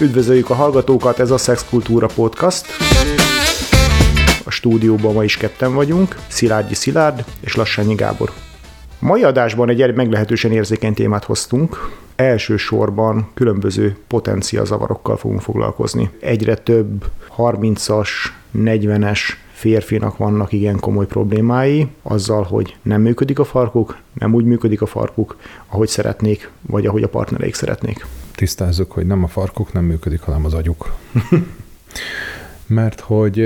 Üdvözöljük a hallgatókat, ez a Sex Kultúra Podcast. A stúdióban ma is ketten vagyunk, Szilágyi Szilárd és Lassányi Gábor. Mai adásban egy meglehetősen érzékeny témát hoztunk. Elsősorban különböző potencia zavarokkal fogunk foglalkozni. Egyre több 30-as, 40-es férfinak vannak igen komoly problémái azzal, hogy nem működik a farkuk, nem úgy működik a farkuk, ahogy szeretnék, vagy ahogy a partnereik szeretnék. Tisztázzuk, hogy nem a farkuk nem működik, hanem az agyuk. Mert hogy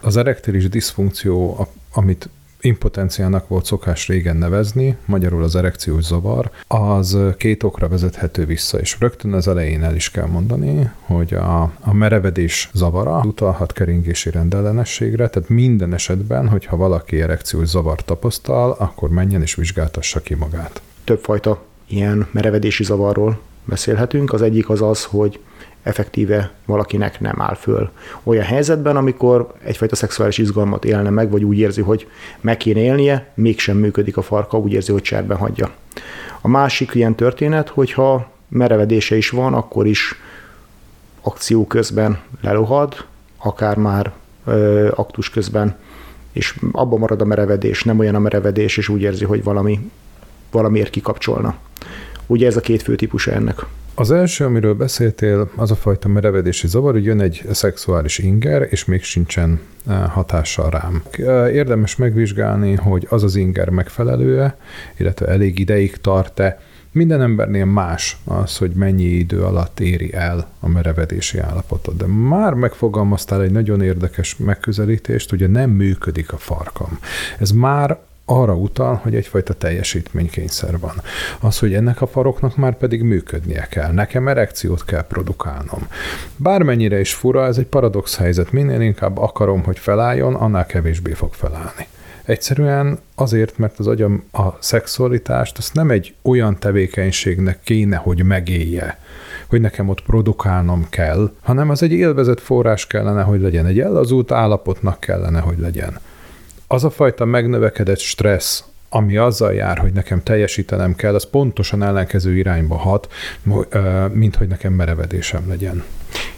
az erektilis diszfunkció, amit impotenciának volt szokás régen nevezni, magyarul az erekciós zavar, az két okra vezethető vissza, és rögtön az elején el is kell mondani, hogy a, a merevedés zavara utalhat keringési rendellenességre, tehát minden esetben, hogyha valaki erekciós zavart tapasztal, akkor menjen és vizsgáltassa ki magát. Többfajta ilyen merevedési zavarról beszélhetünk. Az egyik az az, hogy effektíve valakinek nem áll föl olyan helyzetben, amikor egyfajta szexuális izgalmat élne meg, vagy úgy érzi, hogy meg kéne élnie, mégsem működik a farka, úgy érzi, hogy cserben hagyja. A másik ilyen történet, hogyha merevedése is van, akkor is akció közben lelohad, akár már ö, aktus közben, és abban marad a merevedés, nem olyan a merevedés, és úgy érzi, hogy valami, valamiért kikapcsolna. Ugye ez a két fő típusa ennek. Az első, amiről beszéltél, az a fajta merevedési zavar, hogy jön egy szexuális inger, és még sincsen eh, hatással rám. Eh, érdemes megvizsgálni, hogy az az inger megfelelő-e, illetve elég ideig tart-e. Minden embernél más az, hogy mennyi idő alatt éri el a merevedési állapotot. De már megfogalmaztál egy nagyon érdekes megközelítést, ugye nem működik a farkam. Ez már arra utal, hogy egyfajta teljesítménykényszer van. Az, hogy ennek a faroknak már pedig működnie kell. Nekem erekciót kell produkálnom. Bármennyire is fura, ez egy paradox helyzet. Minél inkább akarom, hogy felálljon, annál kevésbé fog felállni. Egyszerűen azért, mert az agyam a szexualitást azt nem egy olyan tevékenységnek kéne, hogy megélje, hogy nekem ott produkálnom kell, hanem az egy élvezett forrás kellene, hogy legyen, egy ellazult állapotnak kellene, hogy legyen az a fajta megnövekedett stressz, ami azzal jár, hogy nekem teljesítenem kell, az pontosan ellenkező irányba hat, mint hogy nekem merevedésem legyen.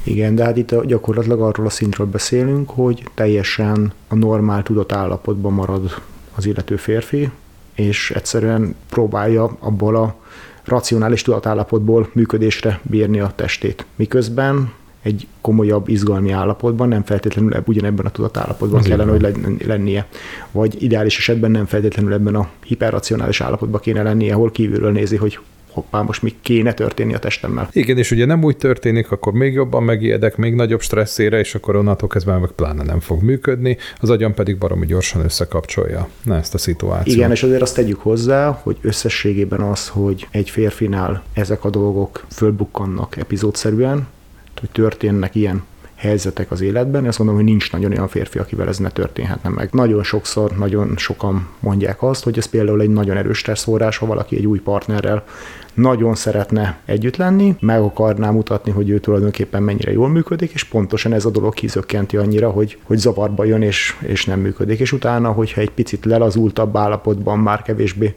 Igen, de hát itt gyakorlatilag arról a szintről beszélünk, hogy teljesen a normál tudatállapotban marad az illető férfi, és egyszerűen próbálja abból a racionális tudatállapotból működésre bírni a testét. Miközben egy komolyabb izgalmi állapotban, nem feltétlenül ugyanebben a tudatállapotban Az kellene, hogy lennie. Vagy ideális esetben nem feltétlenül ebben a hiperracionális állapotban kéne lennie, ahol kívülről nézi, hogy hoppá, most mi kéne történni a testemmel. Igen, és ugye nem úgy történik, akkor még jobban megijedek, még nagyobb stresszére, és akkor onnantól kezdve meg pláne nem fog működni, az agyam pedig baromi gyorsan összekapcsolja na, ezt a szituációt. Igen, és azért azt tegyük hozzá, hogy összességében az, hogy egy férfinál ezek a dolgok fölbukkannak epizódszerűen, hogy történnek ilyen helyzetek az életben, azt mondom, hogy nincs nagyon olyan férfi, akivel ez ne történhetne meg. Nagyon sokszor, nagyon sokan mondják azt, hogy ez például egy nagyon erős stresszforrás, ha valaki egy új partnerrel nagyon szeretne együtt lenni, meg akarná mutatni, hogy ő tulajdonképpen mennyire jól működik, és pontosan ez a dolog kizökkenti annyira, hogy, hogy zavarba jön és, és nem működik. És utána, hogyha egy picit lelazultabb állapotban már kevésbé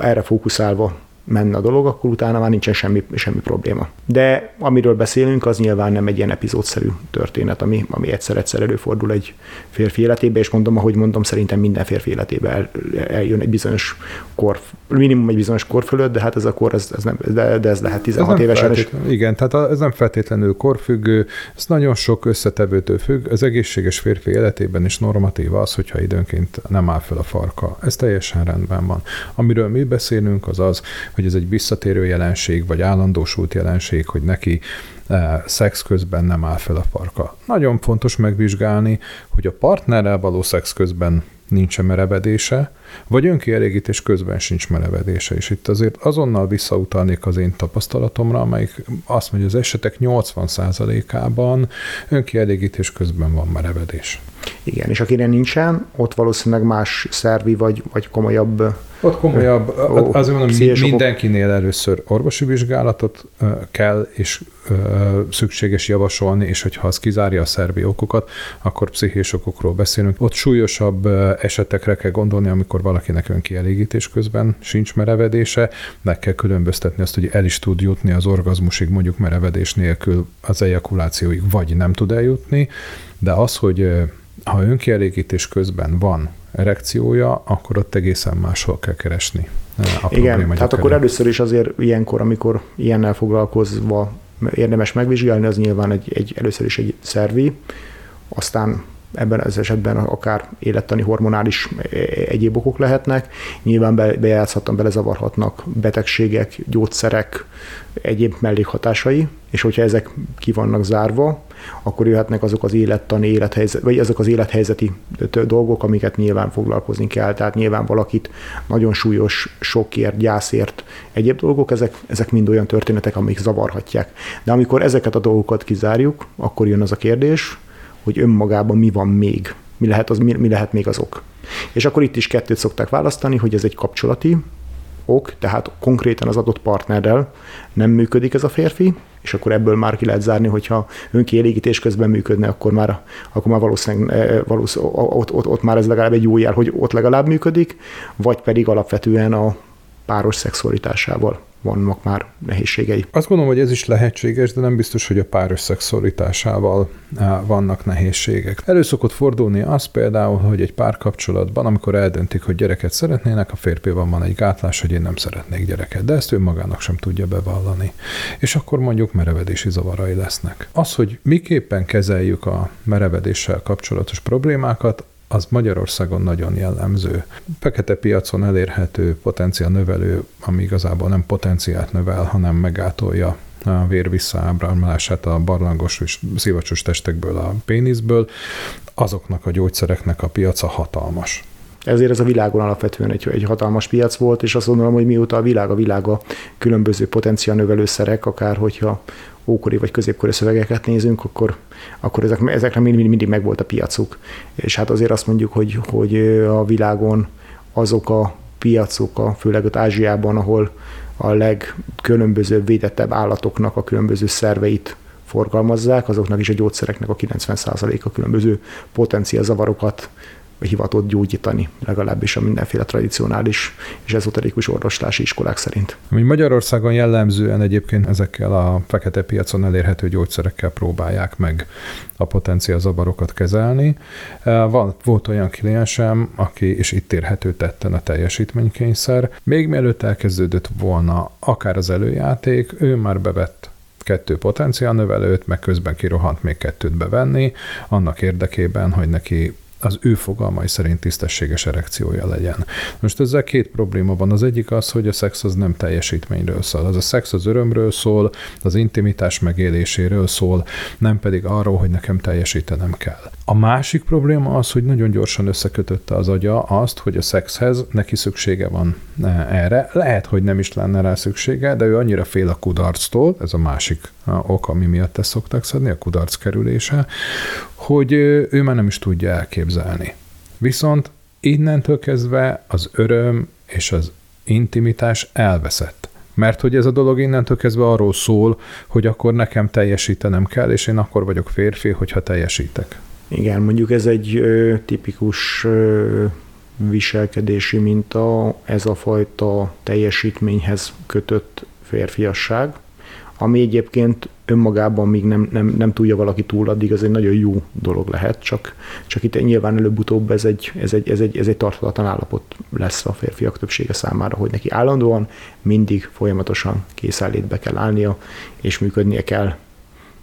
erre fókuszálva menne a dolog, akkor utána már nincsen semmi, semmi probléma. De amiről beszélünk, az nyilván nem egy ilyen epizódszerű történet, ami, ami egyszer-egyszer előfordul egy férfi életébe, és mondom, ahogy mondom, szerintem minden férfi életébe el, eljön egy bizonyos kor, minimum egy bizonyos kor fölött, de hát ez a kor, ez, ez nem, de, de ez lehet 16 ez évesen. Igen, tehát ez nem feltétlenül korfüggő, ez nagyon sok összetevőtől függ. Az egészséges férfi életében is normatív az, hogyha időnként nem áll fel a farka. Ez teljesen rendben van. Amiről mi beszélünk, az az, hogy ez egy visszatérő jelenség, vagy állandósult jelenség, hogy neki e, szex közben nem áll fel a farka. Nagyon fontos megvizsgálni, hogy a partnerrel való szex közben nincs merevedése, vagy önkielégítés közben sincs merevedése. És itt azért azonnal visszautalnék az én tapasztalatomra, amelyik azt mondja, az esetek 80%-ában önkielégítés közben van merevedés. Igen, és akire nincsen, ott valószínűleg más szervi vagy, vagy komolyabb ott komolyabb, azért mondom, mindenkinél először orvosi vizsgálatot kell, és szükséges javasolni, és hogyha az kizárja a szervi okokat, akkor pszichés okokról beszélünk. Ott súlyosabb esetekre kell gondolni, amikor valakinek önkielégítés közben sincs merevedése, meg kell különböztetni azt, hogy el is tud jutni az orgazmusig, mondjuk merevedés nélkül az ejakulációig, vagy nem tud eljutni, de az, hogy ha önkielégítés közben van erekciója, akkor ott egészen máshol kell keresni. A Igen, tehát akkor először is azért ilyenkor, amikor ilyennel foglalkozva érdemes megvizsgálni, az nyilván egy, egy először is egy szervi, aztán ebben az esetben akár élettani hormonális e, egyéb okok lehetnek. Nyilván bejátszhatnak, belezavarhatnak betegségek, gyógyszerek, egyéb mellékhatásai, és hogyha ezek ki vannak zárva, akkor jöhetnek azok az élettani, élethelyzet, vagy azok az élethelyzeti dolgok, amiket nyilván foglalkozni kell. Tehát nyilván valakit nagyon súlyos sokért, gyászért, egyéb dolgok, ezek, ezek mind olyan történetek, amik zavarhatják. De amikor ezeket a dolgokat kizárjuk, akkor jön az a kérdés, hogy önmagában mi van még, mi lehet, az, mi, mi lehet még az ok. És akkor itt is kettőt szokták választani, hogy ez egy kapcsolati ok, tehát konkrétan az adott partnerrel nem működik ez a férfi, és akkor ebből már ki lehet zárni, hogyha önkielégítés közben működne, akkor már, akkor már valószínűleg, eh, valószínűleg ott, ott, ott, már ez legalább egy jó jel, hogy ott legalább működik, vagy pedig alapvetően a páros szexualitásával vannak már nehézségei. Azt gondolom, hogy ez is lehetséges, de nem biztos, hogy a pár összegszorításával eh, vannak nehézségek. Elő szokott fordulni az például, hogy egy párkapcsolatban, amikor eldöntik, hogy gyereket szeretnének, a férfiban van egy gátlás, hogy én nem szeretnék gyereket, de ezt ő magának sem tudja bevallani. És akkor mondjuk merevedési zavarai lesznek. Az, hogy miképpen kezeljük a merevedéssel kapcsolatos problémákat, az Magyarországon nagyon jellemző. Fekete piacon elérhető potenciál növelő, ami igazából nem potenciált növel, hanem megátolja a vér visszaábramlását a barlangos és szivacsos testekből, a péniszből, azoknak a gyógyszereknek a piaca hatalmas. Ezért ez a világon alapvetően egy, egy hatalmas piac volt, és azt gondolom, hogy mióta a világ a világa különböző szerek, akár hogyha ókori vagy középkori szövegeket nézünk, akkor, akkor ezek, ezekre mindig, mindig megvolt a piacuk. És hát azért azt mondjuk, hogy, hogy a világon azok a piacok, a, főleg ott Ázsiában, ahol a legkülönbözőbb védettebb állatoknak a különböző szerveit forgalmazzák, azoknak is a gyógyszereknek a 90%-a különböző potenciál zavarokat hivatott gyógyítani, legalábbis a mindenféle tradicionális és ezoterikus orvoslási iskolák szerint. Ami Magyarországon jellemzően egyébként ezekkel a fekete piacon elérhető gyógyszerekkel próbálják meg a potenciál zavarokat kezelni. Van, volt olyan kliensem, aki, és itt érhető tetten a teljesítménykényszer, még mielőtt elkezdődött volna akár az előjáték, ő már bevett kettő potenciálnövelőt, meg közben kirohant még kettőt bevenni, annak érdekében, hogy neki az ő fogalmai szerint tisztességes erekciója legyen. Most ezzel két probléma van. Az egyik az, hogy a szex az nem teljesítményről szól. Az a szex az örömről szól, az intimitás megéléséről szól, nem pedig arról, hogy nekem teljesítenem kell. A másik probléma az, hogy nagyon gyorsan összekötötte az agya azt, hogy a szexhez neki szüksége van e, erre. Lehet, hogy nem is lenne rá szüksége, de ő annyira fél a kudarctól, ez a másik ok, ami miatt ezt szokták szedni, a kudarc kerülése, hogy ő már nem is tudja elképzelni. Viszont innentől kezdve az öröm és az intimitás elveszett. Mert hogy ez a dolog innentől kezdve arról szól, hogy akkor nekem teljesítenem kell, és én akkor vagyok férfi, hogyha teljesítek. Igen, mondjuk ez egy ö, tipikus ö, viselkedési minta, ez a fajta teljesítményhez kötött férfiasság, ami egyébként önmagában még nem, nem, nem tudja valaki túl, addig az egy nagyon jó dolog lehet, csak, csak itt nyilván előbb-utóbb ez egy, ez, egy, ez, egy, ez egy tartalatlan állapot lesz a férfiak többsége számára, hogy neki állandóan mindig folyamatosan készenlétbe kell állnia, és működnie kell.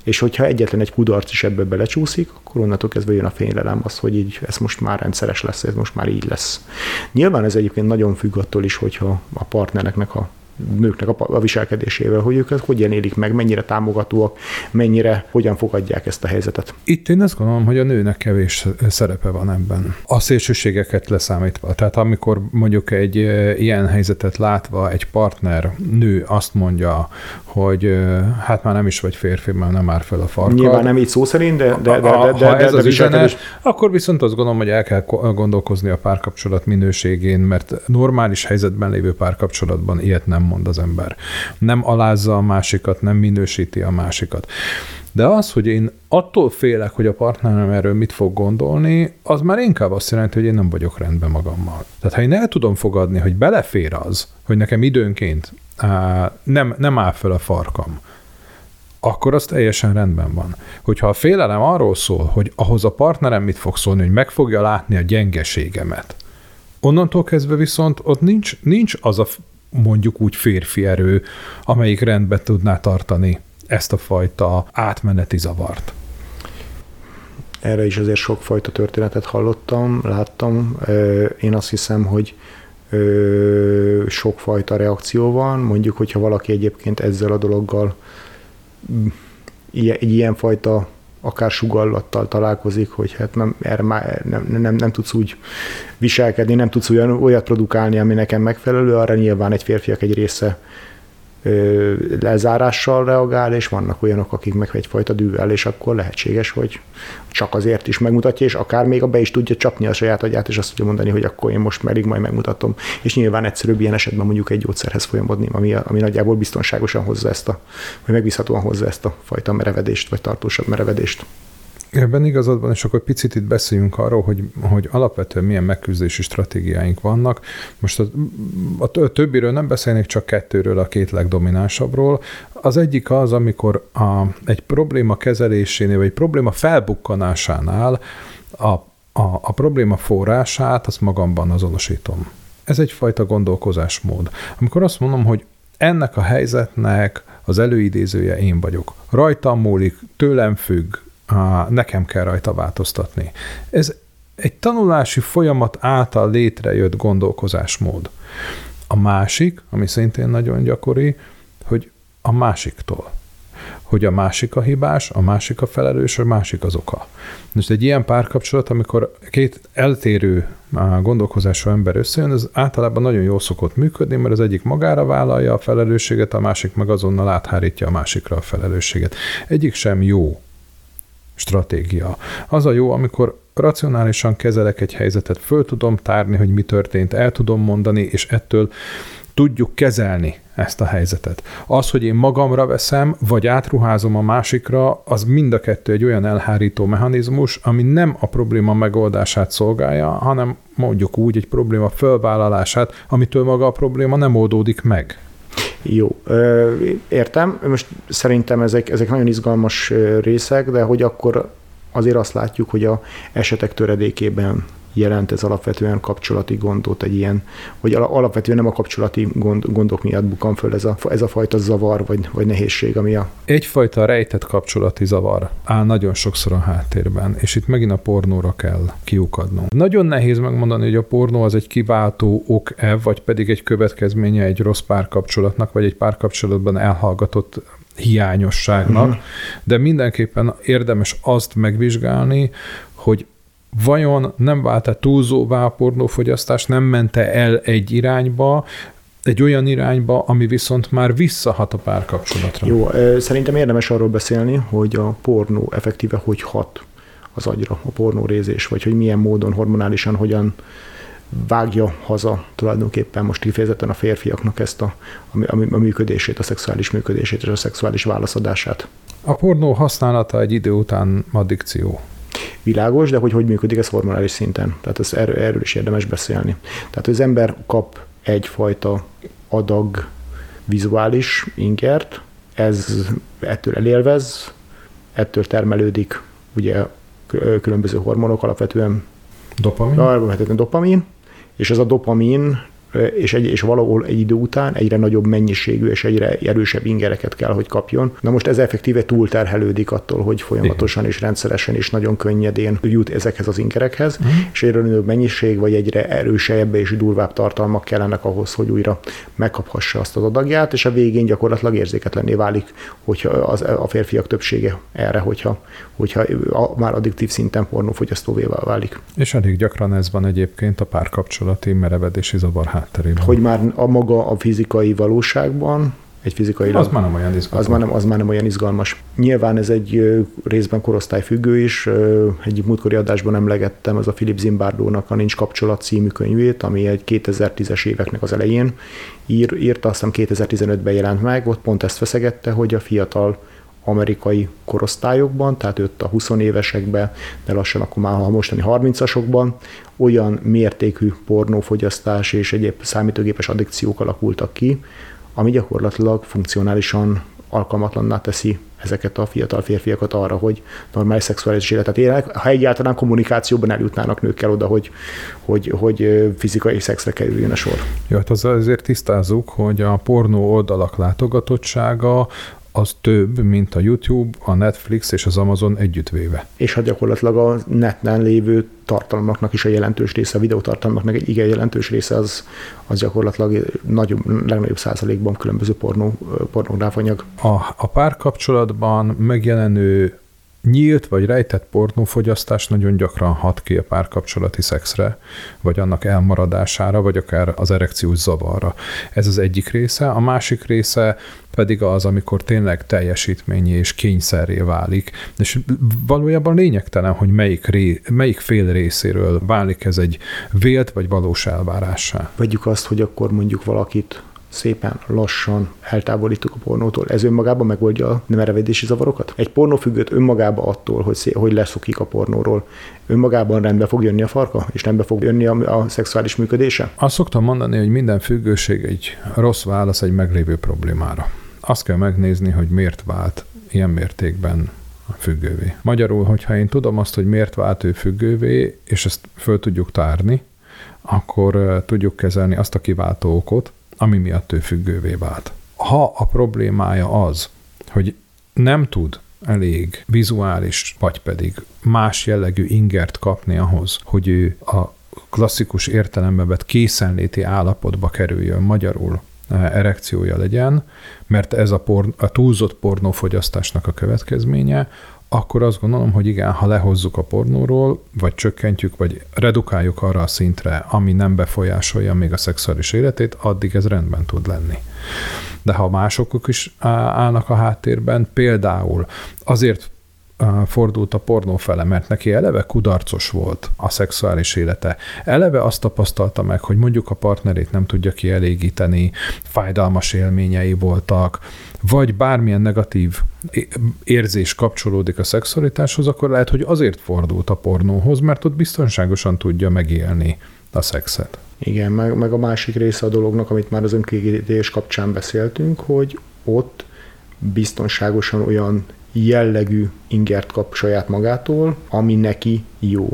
És hogyha egyetlen egy kudarc is ebből belecsúszik, akkor onnantól kezdve jön a fénylelem az, hogy így ez most már rendszeres lesz, ez most már így lesz. Nyilván ez egyébként nagyon függ attól is, hogyha a partnereknek a nőknek a, a viselkedésével, hogy ők ezt hogyan élik meg, mennyire támogatóak, mennyire, hogyan fogadják ezt a helyzetet. Itt én azt gondolom, hogy a nőnek kevés szerepe van ebben. A szélsőségeket leszámítva. Tehát amikor mondjuk egy ilyen helyzetet látva egy partner nő azt mondja, hogy hát már nem is vagy férfi, már nem már fel a farkad. Nyilván nem így szó szerint, de, de, de, de, ha de, ez de, az de üzenet, akkor viszont azt gondolom, hogy el kell gondolkozni a párkapcsolat minőségén, mert normális helyzetben lévő párkapcsolatban ilyet nem mond az ember. Nem alázza a másikat, nem minősíti a másikat. De az, hogy én attól félek, hogy a partnerem erről mit fog gondolni, az már inkább azt jelenti, hogy én nem vagyok rendben magammal. Tehát ha én el tudom fogadni, hogy belefér az, hogy nekem időnként á, nem, nem áll fel a farkam, akkor az teljesen rendben van. Hogyha a félelem arról szól, hogy ahhoz a partnerem mit fog szólni, hogy meg fogja látni a gyengeségemet, onnantól kezdve viszont ott nincs, nincs az a mondjuk úgy férfi erő, amelyik rendbe tudná tartani ezt a fajta átmeneti zavart. Erre is azért sokfajta történetet hallottam, láttam. Én azt hiszem, hogy sokfajta reakció van. Mondjuk, hogyha valaki egyébként ezzel a dologgal egy ilyenfajta akár sugallattal találkozik, hogy hát nem, erre már nem, nem, nem tudsz úgy viselkedni, nem tudsz olyan, olyat produkálni, ami nekem megfelelő, arra nyilván egy férfiak egy része lezárással reagál, és vannak olyanok, akik meg egyfajta dűvel, és akkor lehetséges, hogy csak azért is megmutatja, és akár még a be is tudja csapni a saját agyát, és azt tudja mondani, hogy akkor én most merig majd megmutatom. És nyilván egyszerűbb ilyen esetben mondjuk egy gyógyszerhez folyamodni, ami, ami nagyjából biztonságosan hozza ezt a, vagy megbízhatóan hozza ezt a fajta merevedést, vagy tartósabb merevedést. Ebben igazad van, és akkor picit itt beszéljünk arról, hogy, hogy alapvetően milyen megküzdési stratégiáink vannak. Most a, a többiről nem beszélnék, csak kettőről, a két legdominánsabbról. Az egyik az, amikor a, egy probléma kezelésénél, vagy egy probléma felbukkanásánál a, a, a probléma forrását azt magamban azonosítom. Ez egyfajta gondolkozásmód. Amikor azt mondom, hogy ennek a helyzetnek az előidézője én vagyok. Rajtam múlik, tőlem függ, nekem kell rajta változtatni. Ez egy tanulási folyamat által létrejött gondolkozásmód. A másik, ami szintén nagyon gyakori, hogy a másiktól. Hogy a másik a hibás, a másik a felelős, a másik az oka. Most egy ilyen párkapcsolat, amikor két eltérő gondolkozású ember összejön, ez általában nagyon jól szokott működni, mert az egyik magára vállalja a felelősséget, a másik meg azonnal áthárítja a másikra a felelősséget. Egyik sem jó stratégia. Az a jó, amikor racionálisan kezelek egy helyzetet, föl tudom tárni, hogy mi történt, el tudom mondani, és ettől tudjuk kezelni ezt a helyzetet. Az, hogy én magamra veszem, vagy átruházom a másikra, az mind a kettő egy olyan elhárító mechanizmus, ami nem a probléma megoldását szolgálja, hanem mondjuk úgy egy probléma fölvállalását, amitől maga a probléma nem oldódik meg. Jó, értem. Most szerintem ezek, ezek nagyon izgalmas részek, de hogy akkor azért azt látjuk, hogy a esetek töredékében jelent ez alapvetően kapcsolati gondot, egy ilyen, hogy alapvetően nem a kapcsolati gond, gondok miatt bukan föl ez a, ez a fajta zavar vagy, vagy nehézség, ami a... Egyfajta rejtett kapcsolati zavar áll nagyon sokszor a háttérben, és itt megint a pornóra kell kiukadnunk. Nagyon nehéz megmondani, hogy a pornó az egy kiváltó ok-e, vagy pedig egy következménye egy rossz párkapcsolatnak, vagy egy párkapcsolatban elhallgatott hiányosságnak, uh-huh. de mindenképpen érdemes azt megvizsgálni, hogy vajon nem vált-e túlzóvá a pornófogyasztás, nem mente el egy irányba, egy olyan irányba, ami viszont már visszahat a párkapcsolatra. Jó, szerintem érdemes arról beszélni, hogy a pornó effektíve hogy hat az agyra, a pornórézés, vagy hogy milyen módon hormonálisan hogyan vágja haza tulajdonképpen most kifejezetten a férfiaknak ezt a, a, a működését, a szexuális működését és a szexuális válaszadását. A pornó használata egy idő után addikció világos, de hogy hogy működik ez hormonális szinten. Tehát ez erről, erről is érdemes beszélni. Tehát az ember kap egyfajta adag vizuális ingert, ez ettől elélvez, ettől termelődik ugye különböző hormonok, alapvetően dopamin, alapvetően dopamin és ez a dopamin és, egy, és valahol egy idő után egyre nagyobb mennyiségű és egyre erősebb ingereket kell, hogy kapjon. Na most ez effektíve túlterhelődik attól, hogy folyamatosan és rendszeresen és nagyon könnyedén jut ezekhez az ingerekhez, uh-huh. és egyre nagyobb mennyiség, vagy egyre erősebb és durvább tartalmak kellenek ahhoz, hogy újra megkaphassa azt az adagját, és a végén gyakorlatilag érzéketlenné válik, hogyha az, a férfiak többsége erre, hogyha, hogyha a, már addiktív szinten pornófogyasztóvé válik. És elég gyakran ez van egyébként a párkapcsolati merevedési zavar hátterében. Hogy már a maga a fizikai valóságban egy fizikai az már nem olyan izgalmas. Az már nem, az már nem olyan izgalmas. Nyilván ez egy részben korosztályfüggő is. Egy múltkori adásban emlegettem az a Philip Zimbardónak a Nincs kapcsolat című könyvét, ami egy 2010-es éveknek az elején ír, írta, azt hiszem 2015-ben jelent meg, ott pont ezt feszegette, hogy a fiatal amerikai korosztályokban, tehát őt a 20 évesekben, de lassan akkor már a mostani 30-asokban olyan mértékű pornófogyasztás és egyéb számítógépes addikciók alakultak ki, ami gyakorlatilag funkcionálisan alkalmatlanná teszi ezeket a fiatal férfiakat arra, hogy normális szexuális életet élnek, ha egyáltalán kommunikációban eljutnának nőkkel oda, hogy, hogy, hogy fizikai szexre kerüljön a sor. Jó, hát azért tisztázzuk, hogy a pornó oldalak látogatottsága az több, mint a YouTube, a Netflix és az Amazon együttvéve. És hát gyakorlatilag a neten lévő tartalmaknak is a jelentős része, a videótartalmaknak egy igen jelentős része az, az gyakorlatilag nagyobb, legnagyobb százalékban különböző pornó, pornográf anyag. A, a párkapcsolatban megjelenő nyílt vagy rejtett pornófogyasztás nagyon gyakran hat ki a párkapcsolati szexre, vagy annak elmaradására, vagy akár az erekciós zavarra. Ez az egyik része. A másik része pedig az, amikor tényleg teljesítményi és kényszerré válik, és valójában lényegtelen, hogy melyik, ré, melyik fél részéről válik ez egy vélt vagy valós elvárássá. Vegyük azt, hogy akkor mondjuk valakit szépen lassan eltávolítjuk a pornótól. Ez önmagában megoldja a nemerevedési zavarokat? Egy pornófüggőt önmagában attól, hogy, szé- hogy leszokik a pornóról, önmagában rendbe fog jönni a farka, és rendbe fog jönni a, a szexuális működése? Azt szoktam mondani, hogy minden függőség egy rossz válasz egy meglévő problémára. Azt kell megnézni, hogy miért vált ilyen mértékben függővé. Magyarul, hogyha én tudom azt, hogy miért vált ő függővé, és ezt föl tudjuk tárni, akkor tudjuk kezelni azt a kiváltó okot, ami miatt ő függővé vált. Ha a problémája az, hogy nem tud elég vizuális, vagy pedig más jellegű ingert kapni ahhoz, hogy ő a klasszikus értelembe vett készenléti állapotba kerüljön magyarul, erekciója legyen, mert ez a, por, a túlzott pornófogyasztásnak a következménye, akkor azt gondolom, hogy igen, ha lehozzuk a pornóról, vagy csökkentjük, vagy redukáljuk arra a szintre, ami nem befolyásolja még a szexuális életét, addig ez rendben tud lenni. De ha mások is állnak a háttérben, például azért fordult a pornó fele, mert neki eleve kudarcos volt a szexuális élete. Eleve azt tapasztalta meg, hogy mondjuk a partnerét nem tudja kielégíteni, fájdalmas élményei voltak, vagy bármilyen negatív érzés kapcsolódik a szexualitáshoz, akkor lehet, hogy azért fordult a pornóhoz, mert ott biztonságosan tudja megélni a szexet. Igen, meg, meg a másik része a dolognak, amit már az önkiégítés kapcsán beszéltünk, hogy ott biztonságosan olyan jellegű ingert kap saját magától, ami neki jó.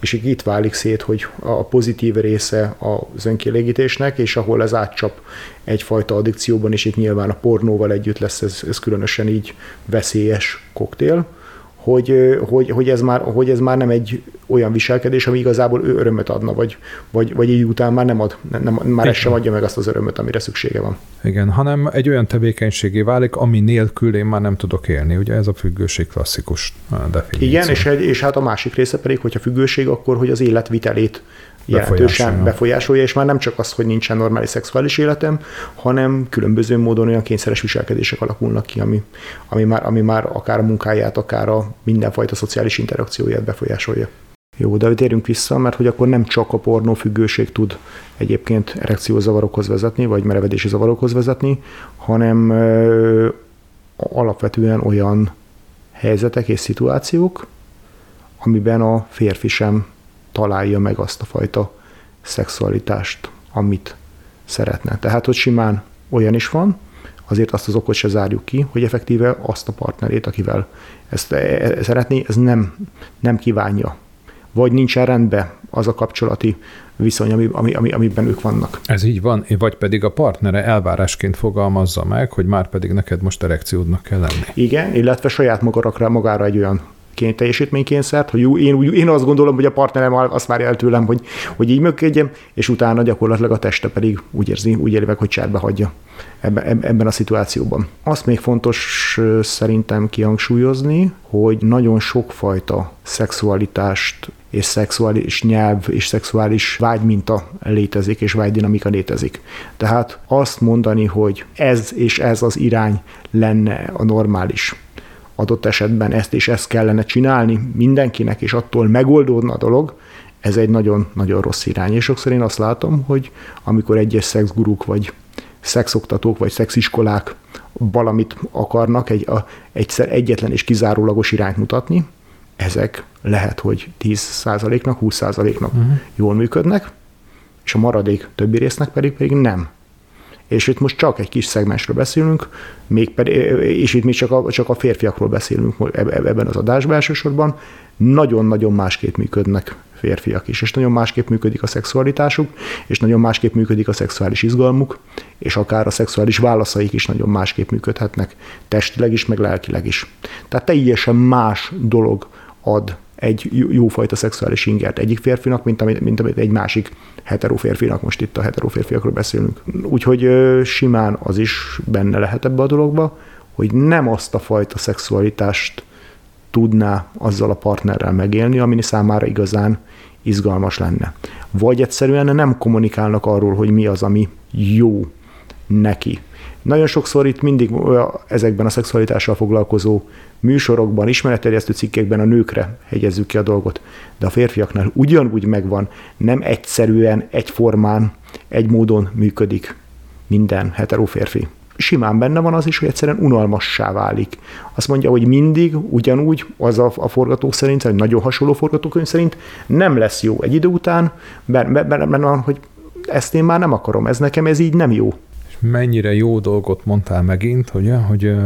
És itt válik szét, hogy a pozitív része az önkielégítésnek, és ahol ez átcsap egyfajta addikcióban, és itt nyilván a pornóval együtt lesz ez, ez különösen így veszélyes koktél, hogy, hogy, hogy, ez már, hogy ez már nem egy olyan viselkedés, ami igazából ő örömöt adna, vagy, vagy, vagy így után már nem ad, nem, már ez sem adja meg azt az örömöt, amire szüksége van. Igen, hanem egy olyan tevékenységé válik, ami nélkül én már nem tudok élni. Ugye ez a függőség klasszikus definíció. Igen, és, egy, és hát a másik része pedig, hogyha függőség, akkor hogy az életvitelét jelentősen befolyásolja, és már nem csak az, hogy nincsen normális szexuális életem, hanem különböző módon olyan kényszeres viselkedések alakulnak ki, ami, ami, már, ami már akár a munkáját, akár a mindenfajta szociális interakcióját befolyásolja. Jó, de térjünk vissza, mert hogy akkor nem csak a pornófüggőség tud egyébként erekciózavarokhoz vezetni, vagy merevedési zavarokhoz vezetni, hanem ö, alapvetően olyan helyzetek és szituációk, amiben a férfi sem találja meg azt a fajta szexualitást, amit szeretne. Tehát, hogy simán olyan is van, azért azt az okot se zárjuk ki, hogy effektíve azt a partnerét, akivel ezt e, e, szeretné, ez nem, nem kívánja vagy nincsen rendben az a kapcsolati viszony, ami, ami, ami, amiben ők vannak. Ez így van, vagy pedig a partnere elvárásként fogalmazza meg, hogy már pedig neked most erekciódnak kell lenni. Igen, illetve saját magára, magára egy olyan teljesítménykényszert, hogy jó, én, én azt gondolom, hogy a partnerem azt várja el tőlem, hogy, hogy így működjem, és utána gyakorlatilag a teste pedig úgy érzi, úgy meg, hogy cserbe hagyja ebben, ebben a szituációban. Azt még fontos szerintem kihangsúlyozni, hogy nagyon sokfajta szexualitást és szexuális nyelv és szexuális vágyminta létezik, és vágydinamika létezik. Tehát azt mondani, hogy ez és ez az irány lenne a normális adott esetben ezt és ezt kellene csinálni mindenkinek, és attól megoldódna a dolog, ez egy nagyon-nagyon rossz irány. És sokszor én azt látom, hogy amikor egyes szexguruk, vagy szexoktatók, vagy szexiskolák valamit akarnak, egy, a, egyszer egyetlen és kizárólagos irányt mutatni, ezek lehet, hogy 10%-nak, 20%-nak uh-huh. jól működnek, és a maradék többi résznek pedig pedig nem. És itt most csak egy kis szegmensről beszélünk, még pedig, és itt még csak a, csak a férfiakról beszélünk ebben az adásban elsősorban, nagyon-nagyon másképp működnek férfiak is, és nagyon másképp működik a szexualitásuk, és nagyon másképp működik a szexuális izgalmuk, és akár a szexuális válaszaik is nagyon másképp működhetnek, testileg is, meg lelkileg is. Tehát teljesen más dolog ad egy jófajta szexuális ingert egyik férfinak, mint amit, mint amit egy másik hetero férfinak, most itt a hetero férfiakról beszélünk. Úgyhogy simán az is benne lehet ebbe a dologba, hogy nem azt a fajta szexualitást tudná azzal a partnerrel megélni, ami számára igazán izgalmas lenne. Vagy egyszerűen nem kommunikálnak arról, hogy mi az, ami jó neki. Nagyon sokszor itt mindig ezekben a szexualitással foglalkozó műsorokban, ismeretterjesztő cikkekben a nőkre hegyezzük ki a dolgot, de a férfiaknál ugyanúgy megvan, nem egyszerűen, egyformán, egy módon működik minden hetero férfi. Simán benne van az is, hogy egyszerűen unalmassá válik. Azt mondja, hogy mindig ugyanúgy, az a, a forgató szerint, vagy nagyon hasonló forgatókönyv szerint nem lesz jó egy idő után, mert, mert, mert, hogy ezt én már nem akarom, ez nekem ez így nem jó mennyire jó dolgot mondtál megint, hogy, hogy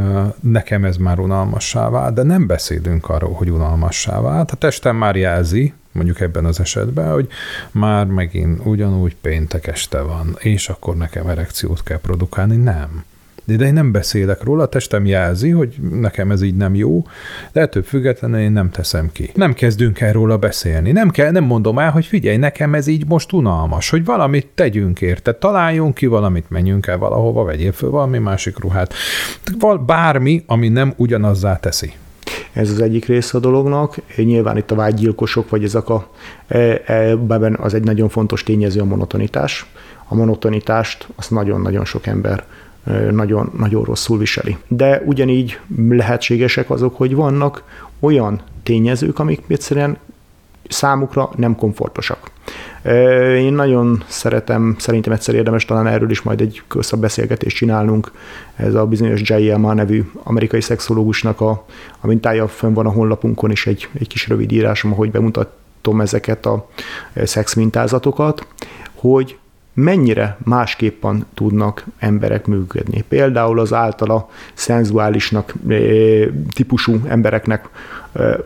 nekem ez már unalmassá vált, de nem beszélünk arról, hogy unalmassá vált. A testem már jelzi, mondjuk ebben az esetben, hogy már megint ugyanúgy péntek este van, és akkor nekem erekciót kell produkálni. Nem de én nem beszélek róla, a testem jelzi, hogy nekem ez így nem jó, de ettől függetlenül én nem teszem ki. Nem kezdünk el róla beszélni. Nem, kell, nem mondom el, hogy figyelj, nekem ez így most unalmas, hogy valamit tegyünk érte, találjunk ki valamit, menjünk el valahova, vegyél föl valami másik ruhát. Bármi, ami nem ugyanazzá teszi. Ez az egyik része a dolognak. Nyilván itt a vágygyilkosok, vagy ezek a, e, e, az egy nagyon fontos tényező a monotonitás. A monotonitást azt nagyon-nagyon sok ember nagyon, nagyon rosszul viseli. De ugyanígy lehetségesek azok, hogy vannak olyan tényezők, amik egyszerűen számukra nem komfortosak. Én nagyon szeretem, szerintem egyszer érdemes talán erről is majd egy közszebb beszélgetést csinálnunk. Ez a bizonyos Jay Elma nevű amerikai szexológusnak a, a mintája fönn van a honlapunkon is egy, egy kis rövid írásom, ahogy bemutatom ezeket a szex mintázatokat, hogy mennyire másképpen tudnak emberek működni. Például az általa szenzuálisnak típusú embereknek,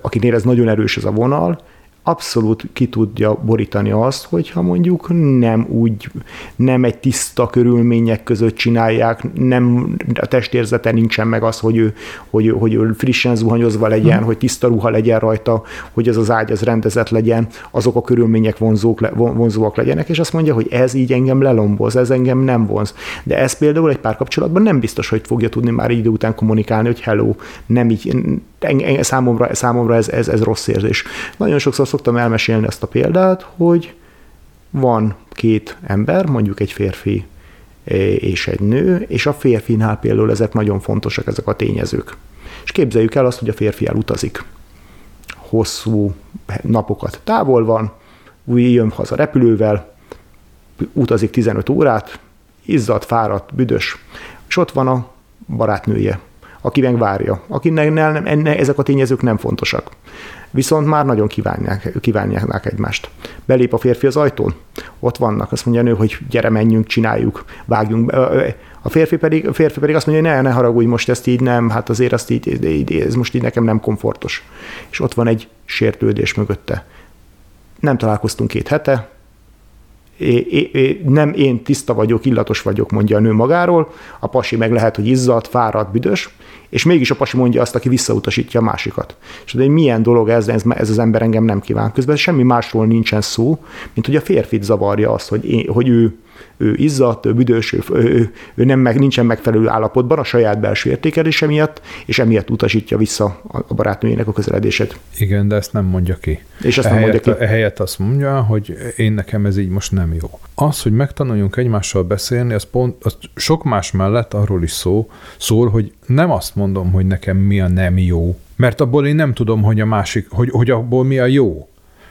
akiknél ez nagyon erős ez a vonal, abszolút ki tudja borítani azt, hogyha mondjuk nem úgy, nem egy tiszta körülmények között csinálják, nem, a testérzete nincsen meg az, hogy ő, hogy, hogy ő frissen zuhanyozva legyen, hmm. hogy tiszta ruha legyen rajta, hogy az az ágy az rendezett legyen, azok a körülmények vonzók, vonzóak legyenek, és azt mondja, hogy ez így engem lelomboz, ez engem nem vonz. De ez például egy párkapcsolatban nem biztos, hogy fogja tudni már idő után kommunikálni, hogy hello, nem így, számomra, számomra ez, ez, ez rossz érzés. Nagyon sokszor szoktam elmesélni ezt a példát, hogy van két ember, mondjuk egy férfi és egy nő, és a férfinál például ezek nagyon fontosak, ezek a tényezők. És képzeljük el azt, hogy a férfi elutazik. Hosszú napokat távol van, új jön haza repülővel, utazik 15 órát, izzadt, fáradt, büdös, és ott van a barátnője, aki meg várja, akinek nem, enne, ezek a tényezők nem fontosak. Viszont már nagyon kívánják, kívánják egymást. Belép a férfi az ajtón, ott vannak, azt mondja a nő, hogy gyere, menjünk, csináljuk, vágjunk. A férfi pedig, a férfi pedig azt mondja, hogy ne, ne haragudj, most ezt így nem, hát azért azt így, így, ez most így nekem nem komfortos. És ott van egy sértődés mögötte. nem találkoztunk két hete, é, é, nem én tiszta vagyok, illatos vagyok, mondja a nő magáról, a pasi meg lehet, hogy izzadt, fáradt, büdös, és mégis a pasi mondja azt, aki visszautasítja a másikat. És de milyen dolog ez, ez, ez az ember engem nem kíván. Közben semmi másról nincsen szó, mint hogy a férfit zavarja az, hogy, én, hogy ő ő izzadt, ő büdös, ő, ő, ő nem meg, nincsen megfelelő állapotban a saját belső értékelése miatt, és emiatt utasítja vissza a barátnőjének a közeledését. Igen, de ezt nem mondja ki. És ezt nem mondja ki. Ehelyett azt mondja, hogy én nekem ez így most nem jó. Az, hogy megtanuljunk egymással beszélni, az, pont, az sok más mellett arról is szó, szól, hogy nem azt mondom, hogy nekem mi a nem jó, mert abból én nem tudom, hogy a másik, hogy, hogy abból mi a jó.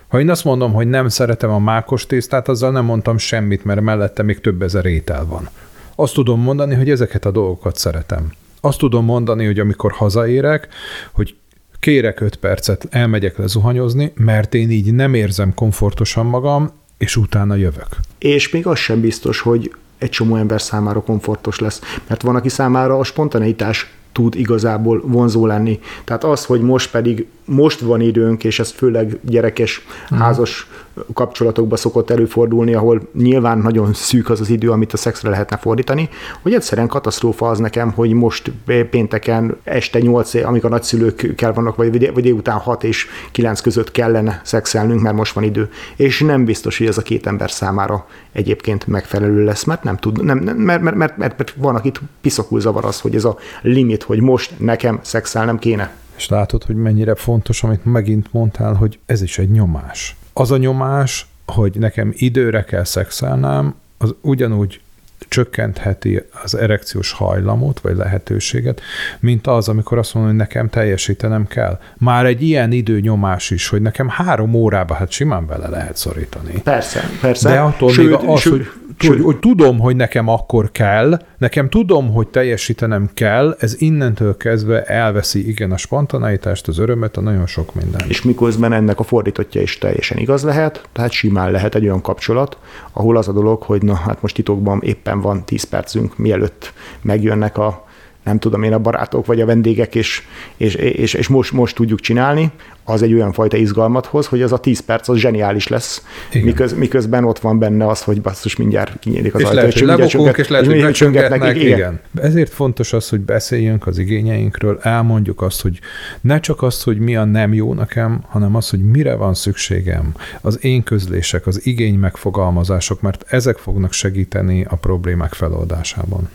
Ha én azt mondom, hogy nem szeretem a mákos tésztát, azzal nem mondtam semmit, mert mellette még több ezer étel van. Azt tudom mondani, hogy ezeket a dolgokat szeretem. Azt tudom mondani, hogy amikor hazaérek, hogy kérek öt percet, elmegyek le zuhanyozni, mert én így nem érzem komfortosan magam, és utána jövök. És még az sem biztos, hogy egy csomó ember számára komfortos lesz, mert van, aki számára a spontaneitás tud igazából vonzó lenni. Tehát az, hogy most pedig most van időnk, és ez főleg gyerekes, hmm. házas kapcsolatokban szokott előfordulni, ahol nyilván nagyon szűk az az idő, amit a szexre lehetne fordítani, hogy egyszerűen katasztrófa az nekem, hogy most pénteken este 8, amikor a nagyszülőkkel vannak, vagy, vagy délután 6 és 9 között kellene szexelnünk, mert most van idő. És nem biztos, hogy ez a két ember számára egyébként megfelelő lesz, mert nem tud, nem, mert, mert, mert, mert van, akit piszakul zavar az, hogy ez a limit, hogy most nekem szexelnem kéne. És látod, hogy mennyire fontos, amit megint mondtál, hogy ez is egy nyomás. Az a nyomás, hogy nekem időre kell szexelnem, az ugyanúgy csökkentheti az erekciós hajlamot, vagy lehetőséget, mint az, amikor azt mondom, hogy nekem teljesítenem kell. Már egy ilyen időnyomás is, hogy nekem három órába hát simán bele lehet szorítani. Persze, persze. De attól sőt, még az, sőt, hogy hogy, hogy tudom, hogy nekem akkor kell, nekem tudom, hogy teljesítenem kell, ez innentől kezdve elveszi igen a spontaneitást, az örömet, a nagyon sok minden. És miközben ennek a fordítottja is teljesen igaz lehet, tehát simán lehet egy olyan kapcsolat, ahol az a dolog, hogy na hát most titokban éppen van 10 percünk, mielőtt megjönnek a nem tudom én, a barátok vagy a vendégek, és, és, és, és most, most tudjuk csinálni, az egy olyan fajta izgalmat hoz, hogy az a 10 perc az zseniális lesz, miköz, miközben ott van benne az, hogy basszus mindjárt kinyílik az és ajtó. Lehet, hogy és lehet, hogy csöngetnek, igen. igen. Ezért fontos az, hogy beszéljünk az igényeinkről, elmondjuk azt, hogy ne csak azt, hogy mi a nem jó nekem, hanem az, hogy mire van szükségem, az én közlések, az igény megfogalmazások, mert ezek fognak segíteni a problémák feloldásában.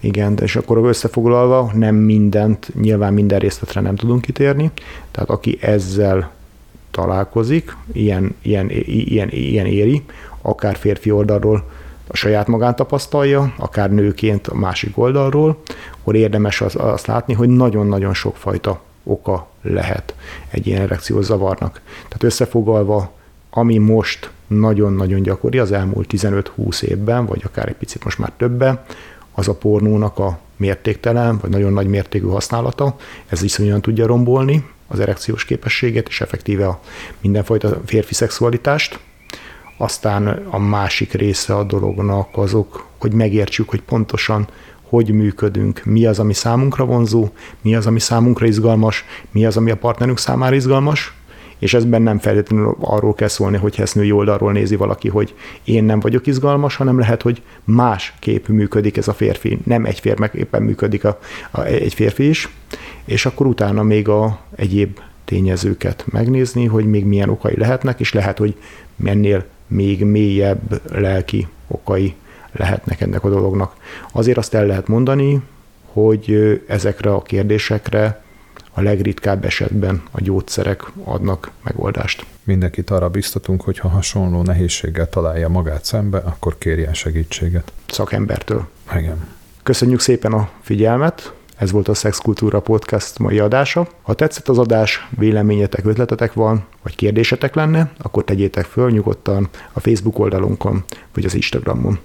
Igen, és akkor összefoglalva nem mindent, nyilván minden részletre nem tudunk kitérni, tehát aki ezzel találkozik, ilyen, ilyen, ilyen, ilyen éri, akár férfi oldalról a saját magán tapasztalja, akár nőként a másik oldalról, akkor érdemes az, azt látni, hogy nagyon-nagyon sokfajta oka lehet egy ilyen erekciós zavarnak. Tehát összefoglalva, ami most nagyon-nagyon gyakori az elmúlt 15-20 évben, vagy akár egy picit most már többen, az a pornónak a mértéktelen, vagy nagyon nagy mértékű használata, ez iszonyan tudja rombolni az erekciós képességet, és effektíve a mindenfajta férfi szexualitást. Aztán a másik része a dolognak azok, hogy megértsük, hogy pontosan hogy működünk, mi az, ami számunkra vonzó, mi az, ami számunkra izgalmas, mi az, ami a partnerünk számára izgalmas, és ezben nem feltétlenül arról kell szólni, hogy ezt női oldalról nézi valaki, hogy én nem vagyok izgalmas, hanem lehet, hogy más kép működik ez a férfi, nem egy férfi, éppen működik a, a, egy férfi is, és akkor utána még a egyéb tényezőket megnézni, hogy még milyen okai lehetnek, és lehet, hogy mennél még mélyebb lelki okai lehetnek ennek a dolognak. Azért azt el lehet mondani, hogy ezekre a kérdésekre a legritkább esetben a gyógyszerek adnak megoldást. Mindenkit arra biztatunk, hogy ha hasonló nehézséggel találja magát szembe, akkor kérjen segítséget. Szakembertől. Igen. Köszönjük szépen a figyelmet, ez volt a Szexkultúra Podcast mai adása. Ha tetszett az adás, véleményetek, ötletetek van, vagy kérdésetek lenne, akkor tegyétek föl nyugodtan a Facebook oldalunkon, vagy az Instagramon.